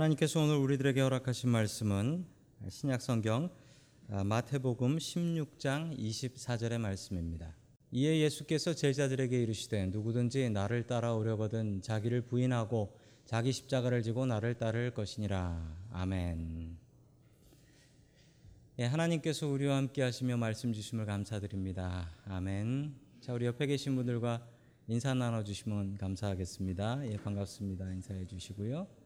하나님께서 오늘 우리들에게 허락하신 말씀은 신약 성경 아, 마태복음 16장 24절의 말씀입니다. 이에 예수께서 제자들에게 이르시되 누구든지 나를 따라오려거든 자기를 부인하고 자기 십자가를 지고 나를 따를 것이니라. 아멘. 예, 하나님께서 우리와 함께 하시며 말씀 주심을 감사드립니다. 아멘. 자, 우리 옆에 계신 분들과 인사 나눠 주시면 감사하겠습니다. 예, 반갑습니다. 인사해 주시고요.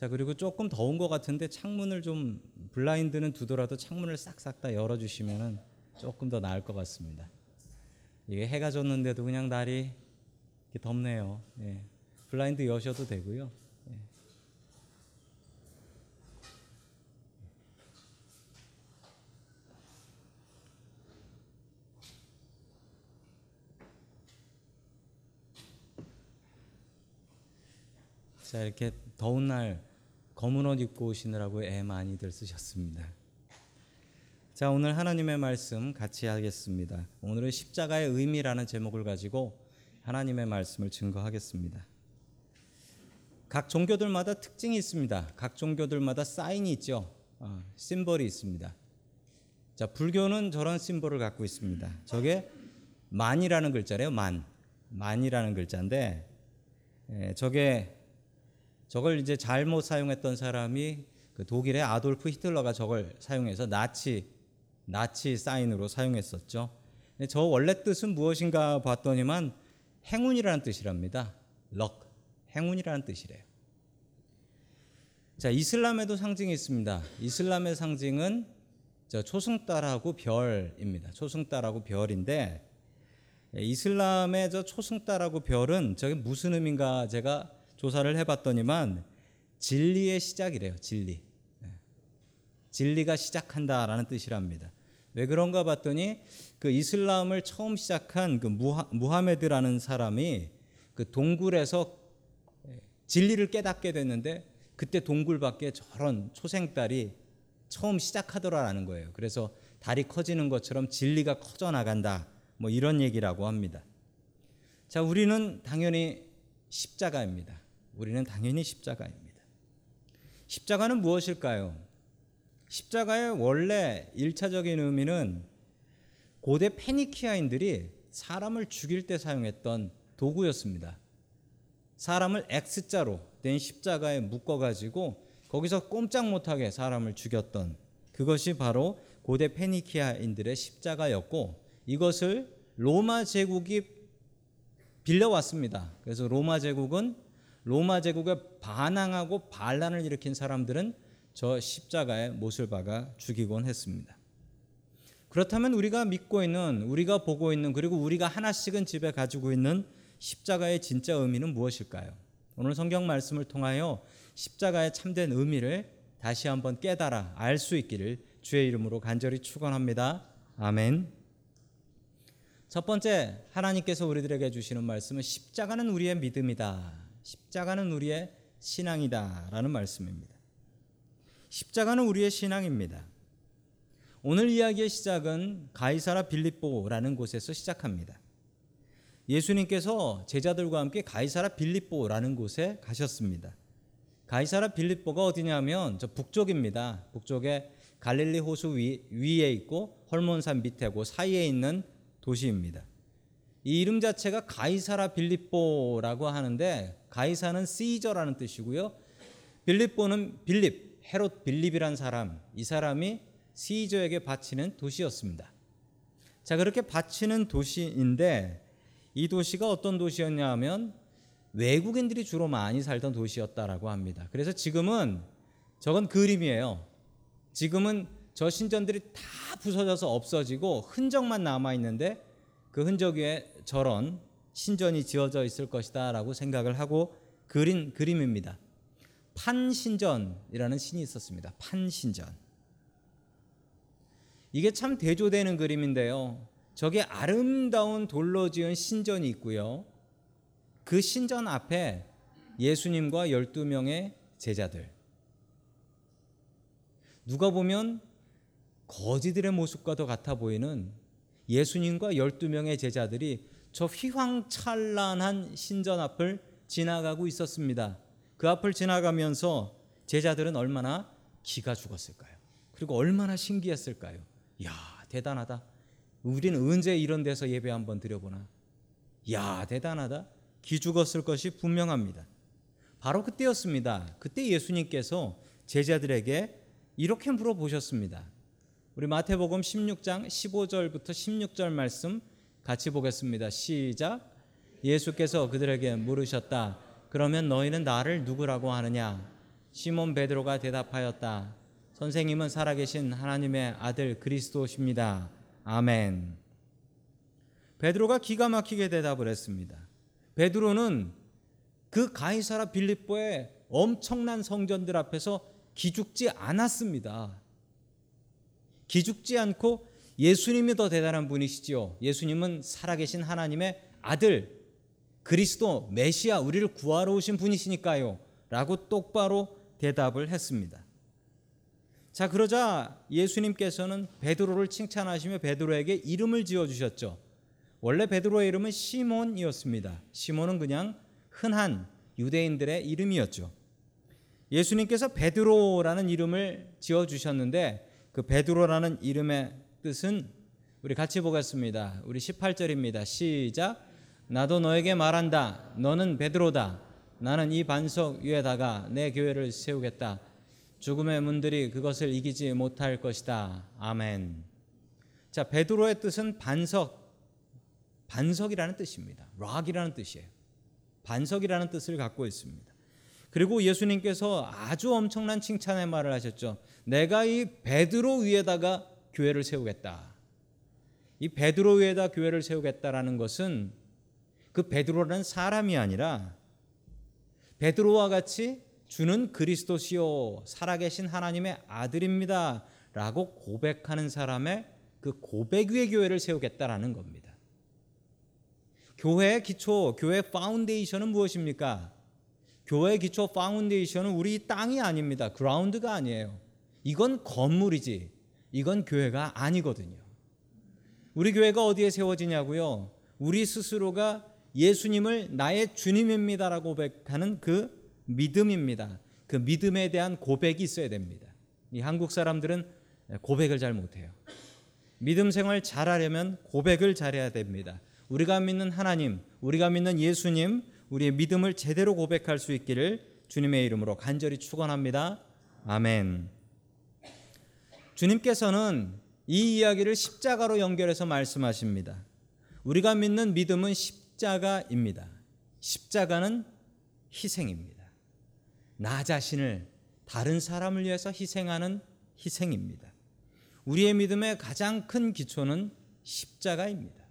자, 그리고 조금 더운 것 같은데 창문을 좀 블라인드는 두더라도 창문을 싹싹 다 열어 주시면은 조금 더 나을 것 같습니다. 이게 해가 졌는데도 그냥 날이 덥네요. 예. 블라인드 여셔도 되고요. 예. 자 이렇게 더운 날 검은 옷 입고 오시느라고 애 많이들 쓰셨습니다. 자 오늘 하나님의 말씀 같이 하겠습니다. 오늘은 십자가의 의미라는 제목을 가지고 하나님의 말씀을 증거하겠습니다. 각 종교들마다 특징이 있습니다. 각 종교들마다 사인이 있죠. 어, 심벌이 있습니다. 자 불교는 저런 심벌을 갖고 있습니다. 저게 만이라는 글자래요. 만 만이라는 글자인데 예, 저게 저걸 이제 잘못 사용했던 사람이 그 독일의 아돌프 히틀러가 저걸 사용해서 나치 나치 사인으로 사용했었죠. 근데 저 원래 뜻은 무엇인가 봤더니만 행운이라는 뜻이랍니다. 럭 행운이라는 뜻이래요. 자 이슬람에도 상징이 있습니다. 이슬람의 상징은 저 초승달하고 별입니다. 초승달하고 별인데 이슬람의 저 초승달하고 별은 저게 무슨 의미인가 제가 조사를 해봤더니만 진리의 시작이래요. 진리. 네. 진리가 시작한다라는 뜻이랍니다. 왜 그런가 봤더니 그 이슬람을 처음 시작한 그 무하, 무하메드라는 사람이 그 동굴에서 진리를 깨닫게 됐는데 그때 동굴 밖에 저런 초생달이 처음 시작하더라라는 거예요. 그래서 달이 커지는 것처럼 진리가 커져 나간다. 뭐 이런 얘기라고 합니다. 자, 우리는 당연히 십자가입니다. 우리는 당연히 십자가입니다. 십자가는 무엇일까요? 십자가의 원래 1차적인 의미는 고대 페니키아인들이 사람을 죽일 때 사용했던 도구였습니다. 사람을 X자로 된 십자가에 묶어 가지고 거기서 꼼짝 못하게 사람을 죽였던 그것이 바로 고대 페니키아인들의 십자가였고 이것을 로마 제국이 빌려왔습니다. 그래서 로마 제국은 로마 제국에 반항하고 반란을 일으킨 사람들은 저 십자가에 못을 박아 죽이곤 했습니다. 그렇다면 우리가 믿고 있는 우리가 보고 있는 그리고 우리가 하나씩은 집에 가지고 있는 십자가의 진짜 의미는 무엇일까요? 오늘 성경 말씀을 통하여 십자가의 참된 의미를 다시 한번 깨달아 알 수 있기를 주의 이름으로 간절히 축원합니다. 아멘. 첫 번째 하나님께서 우리들에게 주시는 말씀은 십자가는 우리의 믿음이다. 십자가는 우리의 신앙이다라는 말씀입니다. 십자가는 우리의 신앙입니다. 오늘 이야기의 시작은 가이사라 빌립보라는 곳에서 시작합니다. 예수님께서 제자들과 함께 가이사라 빌립보라는 곳에 가셨습니다. 가이사라 빌립보가 어디냐면 저 북쪽입니다. 북쪽에 갈릴리 호수 위, 위에 있고 헐몬산 밑에고 사이에 있는 도시입니다. 이 이름 자체가 가이사라 빌립보라고 하는데 가이사는 시저라는 뜻이고요. 빌립보는 빌립, 헤롯 빌립이란 사람, 이 사람이 시저에게 바치는 도시였습니다. 자, 그렇게 바치는 도시인데 이 도시가 어떤 도시였냐 하면 외국인들이 주로 많이 살던 도시였다라고 합니다. 그래서 지금은 저건 그림이에요. 지금은 저 신전들이 다 부서져서 없어지고 흔적만 남아 있는데 그 흔적 위에 저런 신전이 지어져 있을 것이다라고 생각을 하고 그린 그림입니다. 판신전이라는 신이 있었습니다. 판신전. 이게 참 대조되는 그림인데요. 저게 아름다운 돌로 지은 신전이 있고요. 그 신전 앞에 예수님과 12명의 제자들. 누가 보면 거지들의 모습과도 같아 보이는 예수님과 12명의 제자들이 저 휘황찬란한 신전 앞을 지나가고 있었습니다. 그 앞을 지나가면서 제자들은 얼마나 기가 죽었을까요? 그리고 얼마나 신기했을까요? 야, 대단하다. 우리는 언제 이런 데서 예배 한번 드려보나? 야, 대단하다. 기 죽었을 것이 분명합니다. 바로 그때였습니다. 그때 예수님께서 제자들에게 이렇게 물어보셨습니다. 우리 마태복음 16장 15절부터 16절 말씀 같이 보겠습니다. 시작. 예수께서 그들에게 물으셨다. 그러면 너희는 나를 누구라고 하느냐? 시몬 베드로가 대답하였다. 선생님은 살아계신 하나님의 아들 그리스도십니다. 아멘. 베드로가 기가 막히게 대답을 했습니다. 베드로는 그 가이사라 빌립보의 엄청난 성전들 앞에서 기죽지 않았습니다. 기죽지 않고 예수님이 더 대단한 분이시지요. 예수님은 살아계신 하나님의 아들 그리스도 메시아 우리를 구하러 오신 분이시니까요. 라고 똑바로 대답을 했습니다. 자, 그러자 예수님께서는 베드로를 칭찬하시며 베드로에게 이름을 지어 주셨죠. 원래 베드로의 이름은 시몬이었습니다. 시몬은 그냥 흔한 유대인들의 이름이었죠. 예수님께서 베드로라는 이름을 지어 주셨는데 그 베드로라는 이름의 뜻은 우리 같이 보겠습니다. 우리 18절입니다. 시작. 나도 너에게 말한다. 너는 베드로다. 나는 이 반석 위에다가 내 교회를 세우겠다. 죽음의 문들이 그것을 이기지 못할 것이다. 아멘. 자, 베드로의 뜻은 반석, 반석이라는 뜻입니다. 락이라는 뜻이에요. 반석이라는 뜻을 갖고 있습니다. 그리고 예수님께서 아주 엄청난 칭찬의 말을 하셨죠. 내가 이 베드로 위에다가 교회를 세우겠다. 이 베드로 위에다 교회를 세우겠다라는 것은 그 베드로라는 사람이 아니라 베드로와 같이 주는 그리스도시요 살아계신 하나님의 아들입니다라고 고백하는 사람의 그 고백 위에 교회를 세우겠다라는 겁니다. 교회의 기초, 교회 foundation은 무엇입니까? 교회 기초 파운데이션은 우리 땅이 아닙니다. 그라운드가 아니에요. 이건 건물이지. 이건 교회가 아니거든요. 우리 교회가 어디에 세워지냐고요? 우리 스스로가 예수님을 나의 주님입니다라고 고백하는 그 믿음입니다. 그 믿음에 대한 고백이 있어야 됩니다. 이 한국 사람들은 고백을 잘 못해요. 믿음 생활 잘하려면 고백을 잘해야 됩니다. 우리가 믿는 하나님, 우리가 믿는 예수님, 우리의 믿음을 제대로 고백할 수 있기를 주님의 이름으로 간절히 축원합니다. 아멘. 주님께서는 이 이야기를 십자가로 연결해서 말씀하십니다. 우리가 믿는 믿음은 십자가입니다. 십자가는 희생입니다. 나 자신을 다른 사람을 위해서 희생하는 희생입니다. 우리의 믿음의 가장 큰 기초는 십자가입니다.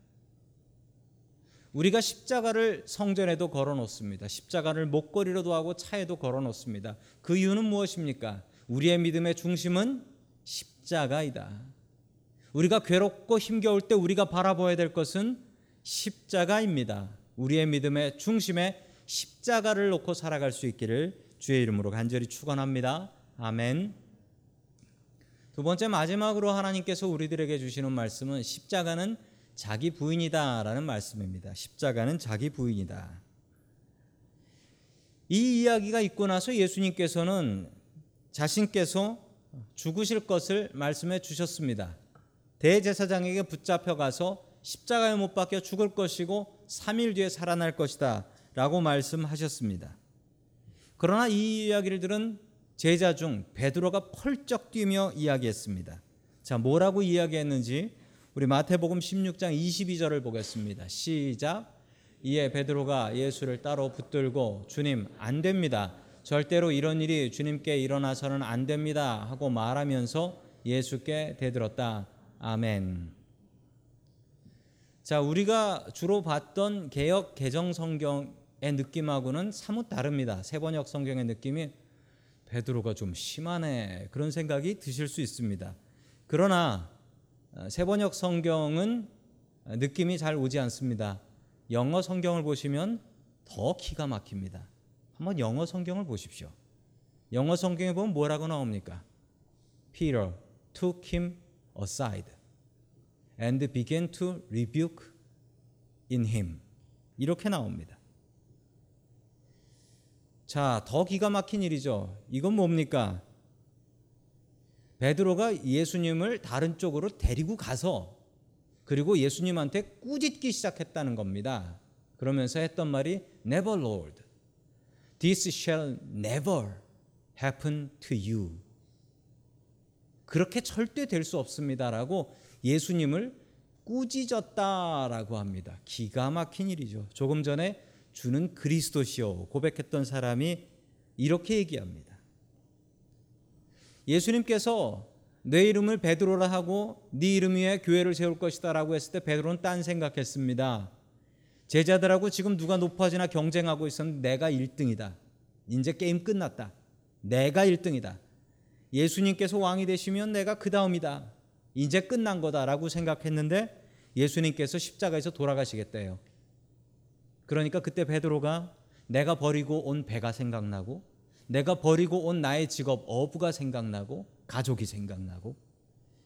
우리가 십자가를 성전에도 걸어 놓습니다. 십자가를 목걸이로도 하고 차에도 걸어 놓습니다. 그 이유는 무엇입니까? 우리의 믿음의 중심은 십자가이다. 우리가 괴롭고 힘겨울 때 우리가 바라봐야 될 것은 십자가입니다. 우리의 믿음의 중심에 십자가를 놓고 살아갈 수 있기를 주의 이름으로 간절히 축원합니다. 아멘. 두 번째 마지막으로 하나님께서 우리들에게 주시는 말씀은 십자가는 자기 부인이다라는 말씀입니다. 십자가는 자기 부인이다. 이 이야기가 있고 나서 예수님께서는 자신께서 죽으실 것을 말씀해 주셨습니다. 대제사장에게 붙잡혀 가서 십자가에 못 박혀 죽을 것이고 3일 뒤에 살아날 것이다 라고 말씀하셨습니다. 그러나 이 이야기를 들은 제자 중 베드로가 펄쩍 뛰며 이야기했습니다. 자, 뭐라고 이야기했는지 우리 마태복음 16장 22절을 보겠습니다. 시작. 이에 베드로가 예수를 따로 붙들고 주님 안 됩니다. 절대로 이런 일이 주님께 일어나서는 안 됩니다 하고 말하면서 예수께 대들었다. 아멘. 자, 우리가 주로 봤던 개혁 개정 성경의 느낌하고는 사뭇 다릅니다. 세번역 성경의 느낌이 베드로가 좀 심하네 그런 생각이 드실 수 있습니다. 그러나 어, 세번역 성경은 느낌이 잘 오지 않습니다. 영어 성경을 보시면 더 기가 막힙니다. 한번 영어 성경을 보십시오. 영어 성경에 보면 뭐라고 나옵니까? Peter took him aside and began to rebuke in him. 이렇게 나옵니다. 자, 더 기가 막힌 일이죠. 이건 뭡니까? 베드로가 예수님을 다른 쪽으로 데리고 가서 그리고 예수님한테 꾸짖기 시작했다는 겁니다. 그러면서 했던 말이 Never Lord, this shall never happen to you. 그렇게 절대 될 수 없습니다라고 예수님을 꾸짖었다라고 합니다. 기가 막힌 일이죠. 조금 전에 주는 그리스도시요 고백했던 사람이 이렇게 얘기합니다. 예수님께서 내 이름을 베드로라 하고 네 이름 위에 교회를 세울 것이다라고 했을 때 베드로는 딴 생각했습니다. 제자들하고 지금 누가 높아지나 경쟁하고 있었는데 내가 1등이다. 이제 게임 끝났다. 내가 1등이다. 예수님께서 왕이 되시면 내가 그 다음이다. 이제 끝난 거다라고 생각했는데 예수님께서 십자가에서 돌아가시겠대요. 그러니까 그때 베드로가 내가 버리고 온 배가 생각나고 내가 버리고 온 나의 직업 어부가 생각나고 가족이 생각나고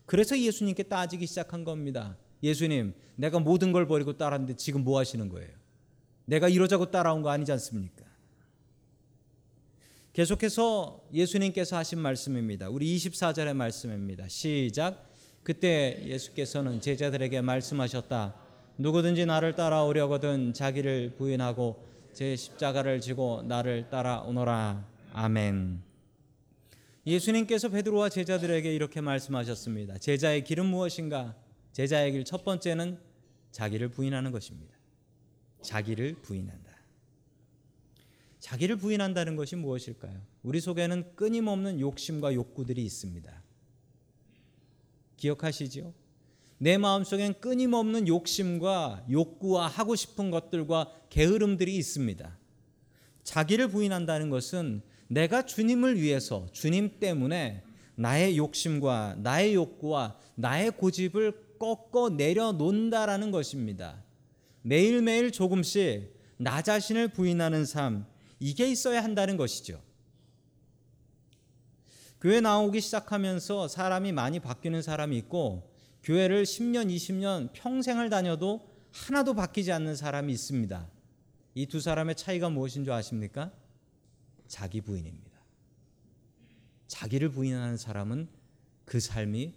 그래서 예수님께 따지기 시작한 겁니다. 예수님, 내가 모든 걸 버리고 따랐는데 지금 뭐 하시는 거예요? 내가 이러자고 따라온 거 아니지 않습니까? 계속해서 예수님께서 하신 말씀입니다. 우리 24절의 말씀입니다. 시작. 그때 예수께서는 제자들에게 말씀하셨다. 누구든지 나를 따라오려거든 자기를 부인하고 제 십자가를 지고 나를 따라오너라. 아멘. 예수님께서 베드로와 제자들에게 이렇게 말씀하셨습니다. 제자의 길은 무엇인가? 제자의 길 첫 번째는 자기를 부인하는 것입니다. 자기를 부인한다. 자기를 부인한다는 것이 무엇일까요? 우리 속에는 끊임없는 욕심과 욕구들이 있습니다. 기억하시죠? 내 마음속엔 끊임없는 욕심과 욕구와 하고 싶은 것들과 게으름들이 있습니다. 자기를 부인한다는 것은 내가 주님을 위해서 주님 때문에 나의 욕심과 나의 욕구와 나의 고집을 꺾어 내려놓는다라는 것입니다. 매일매일 조금씩 나 자신을 부인하는 삶, 이게 있어야 한다는 것이죠. 교회 나오기 시작하면서 사람이 많이 바뀌는 사람이 있고 교회를 10년, 20년 평생을 다녀도 하나도 바뀌지 않는 사람이 있습니다. 이 두 사람의 차이가 무엇인 줄 아십니까? 자기 부인입니다. 자기를 부인하는 사람은 그 삶이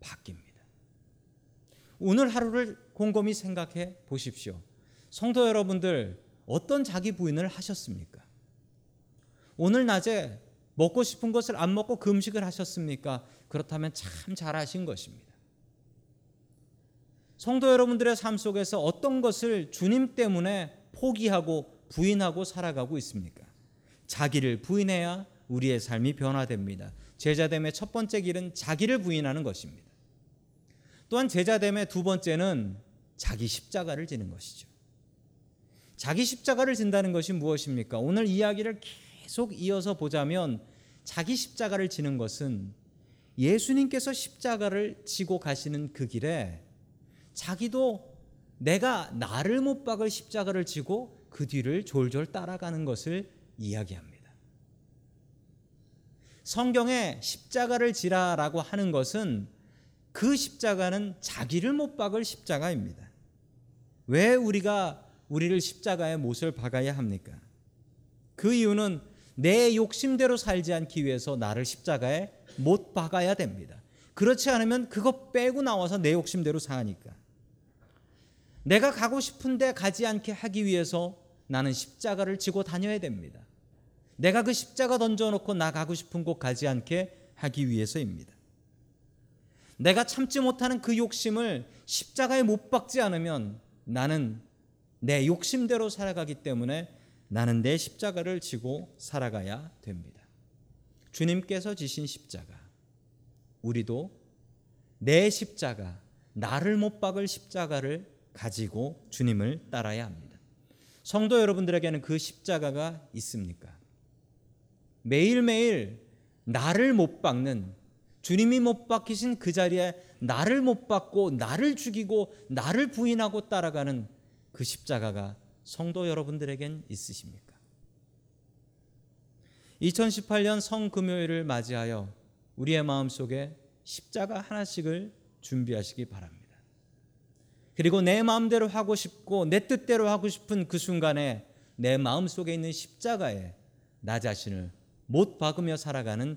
바뀝니다. 오늘 하루를 곰곰이 생각해 보십시오. 성도 여러분들 어떤 자기 부인을 하셨습니까? 오늘 낮에 먹고 싶은 것을 안 먹고 금식을 하셨습니까? 그렇다면 참 잘하신 것입니다. 성도 여러분들의 삶 속에서 어떤 것을 주님 때문에 포기하고 부인하고 살아가고 있습니까? 자기를 부인해야 우리의 삶이 변화됩니다. 제자됨의 첫 번째 길은 자기를 부인하는 것입니다. 또한 제자됨의 두 번째는 자기 십자가를 지는 것이죠. 자기 십자가를 진다는 것이 무엇입니까? 오늘 이야기를 계속 이어서 보자면 자기 십자가를 지는 것은 예수님께서 십자가를 지고 가시는 그 길에 자기도 내가 나를 못 박을 십자가를 지고 그 뒤를 졸졸 따라가는 것을 이야기합니다. 성경에 십자가를 지라라고 하는 것은 그 십자가는 자기를 못 박을 십자가입니다. 왜 우리가 우리를 십자가에 못을 박아야 합니까? 그 이유는 내 욕심대로 살지 않기 위해서 나를 십자가에 못 박아야 됩니다. 그렇지 않으면 그거 빼고 나와서 내 욕심대로 사니까. 내가 가고 싶은데 가지 않게 하기 위해서 나는 십자가를 지고 다녀야 됩니다. 내가 그 십자가 던져놓고 나 가고 싶은 곳 가지 않게 하기 위해서입니다. 내가 참지 못하는 그 욕심을 십자가에 못 박지 않으면 나는 내 욕심대로 살아가기 때문에 나는 내 십자가를 지고 살아가야 됩니다. 주님께서 지신 십자가, 우리도 내 십자가, 나를 못 박을 십자가를 가지고 주님을 따라야 합니다. 성도 여러분들에게는 그 십자가가 있습니까? 매일매일 나를 못 박는 주님이 못 박히신 그 자리에 나를 못 박고 나를 죽이고 나를 부인하고 따라가는 그 십자가가 성도 여러분들에겐 있으십니까? 2018년 성금요일을 맞이하여 우리의 마음속에 십자가 하나씩을 준비하시기 바랍니다. 그리고 내 마음대로 하고 싶고 내 뜻대로 하고 싶은 그 순간에 내 마음속에 있는 십자가에 나 자신을 못 박으며 살아가는